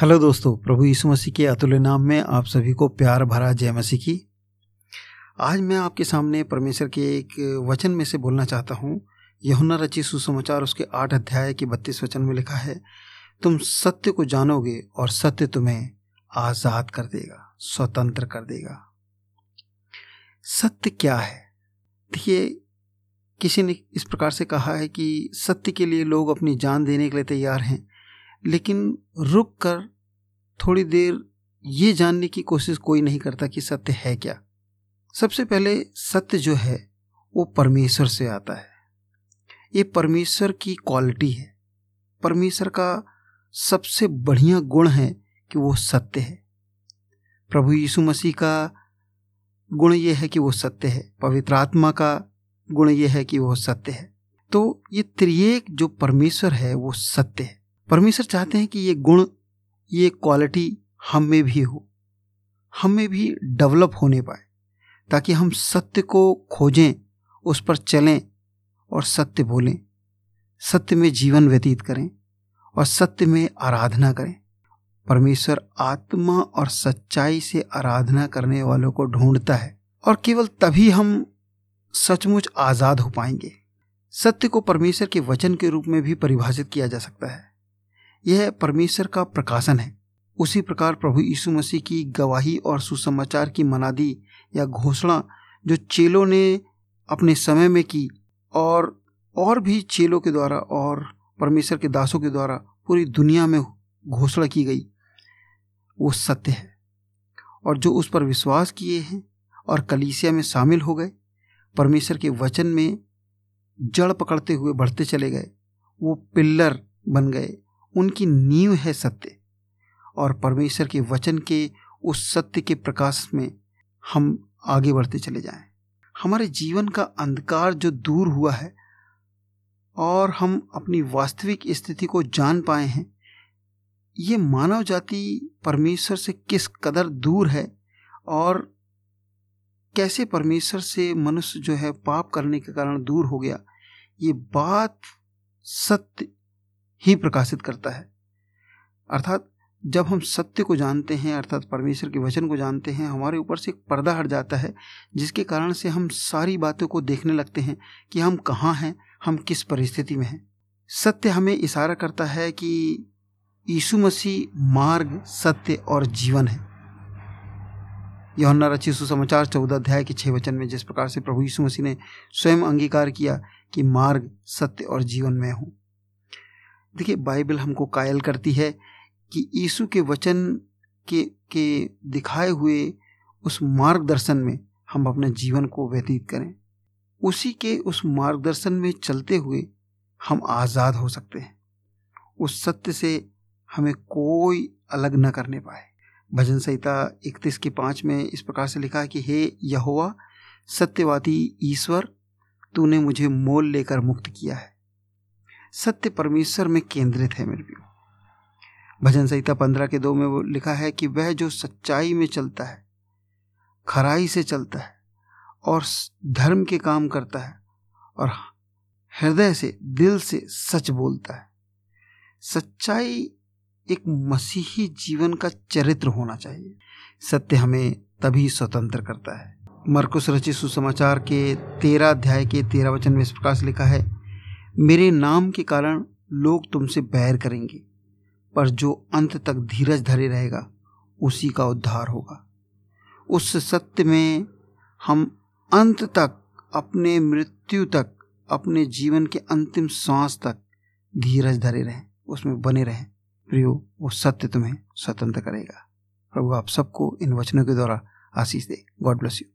Hello दोस्तों, प्रभु यीशु मसीह के अतुल्य नाम में आप सभी को प्यार भरा जय मसीह की। आज मैं आपके सामने परमेश्वर के एक वचन में से बोलना चाहता हूँ। यहुना रची सुसमाचार उसके आठ अध्याय के बत्तीस वचन में लिखा है, तुम सत्य को जानोगे और सत्य तुम्हें आज़ाद कर देगा, स्वतंत्र कर देगा। सत्य क्या है? देखिए, किसी ने इस प्रकार से कहा है कि सत्य के लिए लोग अपनी जान देने के लिए तैयार हैं। लेकिन रुक कर थोड़ी देर ये जानने की कोशिश कोई नहीं करता कि सत्य है क्या। सबसे पहले सत्य जो है, वो परमेश्वर से आता है। ये परमेश्वर की क्वालिटी है। परमेश्वर का सबसे बढ़िया गुण है कि वो सत्य है। प्रभु यीशु मसीह का गुण ये है कि वो सत्य है। पवित्र आत्मा का गुण ये है कि वो सत्य है। तो ये त्रिएक जो परमेश्वर है, वो सत्य है। परमेश्वर चाहते हैं कि ये गुण, ये क्वालिटी हम में भी हो, हम में भी डेवलप होने पाए, ताकि हम सत्य को खोजें, उस पर चलें और सत्य बोलें, सत्य में जीवन व्यतीत करें और सत्य में आराधना करें। परमेश्वर आत्मा और सच्चाई से आराधना करने वालों को ढूंढता है और केवल तभी हम सचमुच आज़ाद हो पाएँगे। सत्य को परमेश्वर के वचन के रूप में भी परिभाषित किया जा सकता है। यह परमेश्वर का प्रकाशन है। उसी प्रकार प्रभु यीशु मसीह की गवाही और सुसमाचार की मनादी या घोषणा जो चेलों ने अपने समय में की और और भी चेलों के द्वारा और परमेश्वर के दासों के द्वारा पूरी दुनिया में घोषणा की गई, वो सत्य है। और जो उस पर विश्वास किए हैं और कलीसिया में शामिल हो गए, परमेश्वर के वचन में जड़ पकड़ते हुए बढ़ते चले गए, वो पिल्लर बन गए उनकी नींव है सत्य। और परमेश्वर के वचन के उस सत्य के प्रकाश में हम आगे बढ़ते चले जाएँ। हमारे जीवन का अंधकार जो दूर हुआ है और हम अपनी वास्तविक स्थिति को जान पाए हैं, ये मानव जाति परमेश्वर से किस कदर दूर है और कैसे परमेश्वर से मनुष्य जो है पाप करने के कारण दूर हो गया, ये बात सत्य ही प्रकाशित करता है। अर्थात जब हम सत्य को जानते हैं, अर्थात परमेश्वर के वचन को जानते हैं, हमारे ऊपर से एक पर्दा हट जाता है, जिसके कारण से हम सारी बातों को देखने लगते हैं कि हम कहाँ हैं, हम किस परिस्थिति में हैं। सत्य हमें इशारा करता है कि यीशु मसीह मार्ग, सत्य और जीवन है। यौना रची सुसमाचार चौदह अध्याय के छः वचन में जिस प्रकार से प्रभु यीशु मसीह ने स्वयं अंगीकार किया कि मार्ग, सत्य और जीवन में हूँ। देखिए, बाइबल हमको कायल करती है कि यीशु के वचन के के दिखाए हुए उस मार्गदर्शन में हम अपने जीवन को व्यतीत करें। उसी के उस मार्गदर्शन में चलते हुए हम आज़ाद हो सकते हैं। उस सत्य से हमें कोई अलग न करने पाए। भजन संहिता इकतीस के पाँच में इस प्रकार से लिखा है कि, हे यहोवा सत्यवादी ईश्वर, तूने मुझे मोल लेकर मुक्त किया है। सत्य परमेश्वर में केंद्रित है मेरे प्यो भजन संहिता पंद्रह के दो में वो लिखा है कि वह जो सच्चाई में चलता है, खराई से चलता है और धर्म के काम करता है और हृदय से, दिल से सच बोलता है। सच्चाई एक मसीही जीवन का चरित्र होना चाहिए। सत्य हमें तभी स्वतंत्र करता है। मरकुश रचित सुसमाचार के तेरह अध्याय के तेरह वचन में इस प्रकार से लिखा है मेरे नाम के कारण लोग तुमसे बैर करेंगे, पर जो अंत तक धीरज धरे रहेगा, उसी का उद्धार होगा। उस सत्य में हम अंत तक, अपने मृत्यु तक, अपने जीवन के अंतिम सांस तक धीरज धरे रहें, उसमें बने रहें। प्रियो, वो सत्य तुम्हें स्वतंत्र करेगा। प्रभु आप सबको इन वचनों के द्वारा आशीष दे। God bless you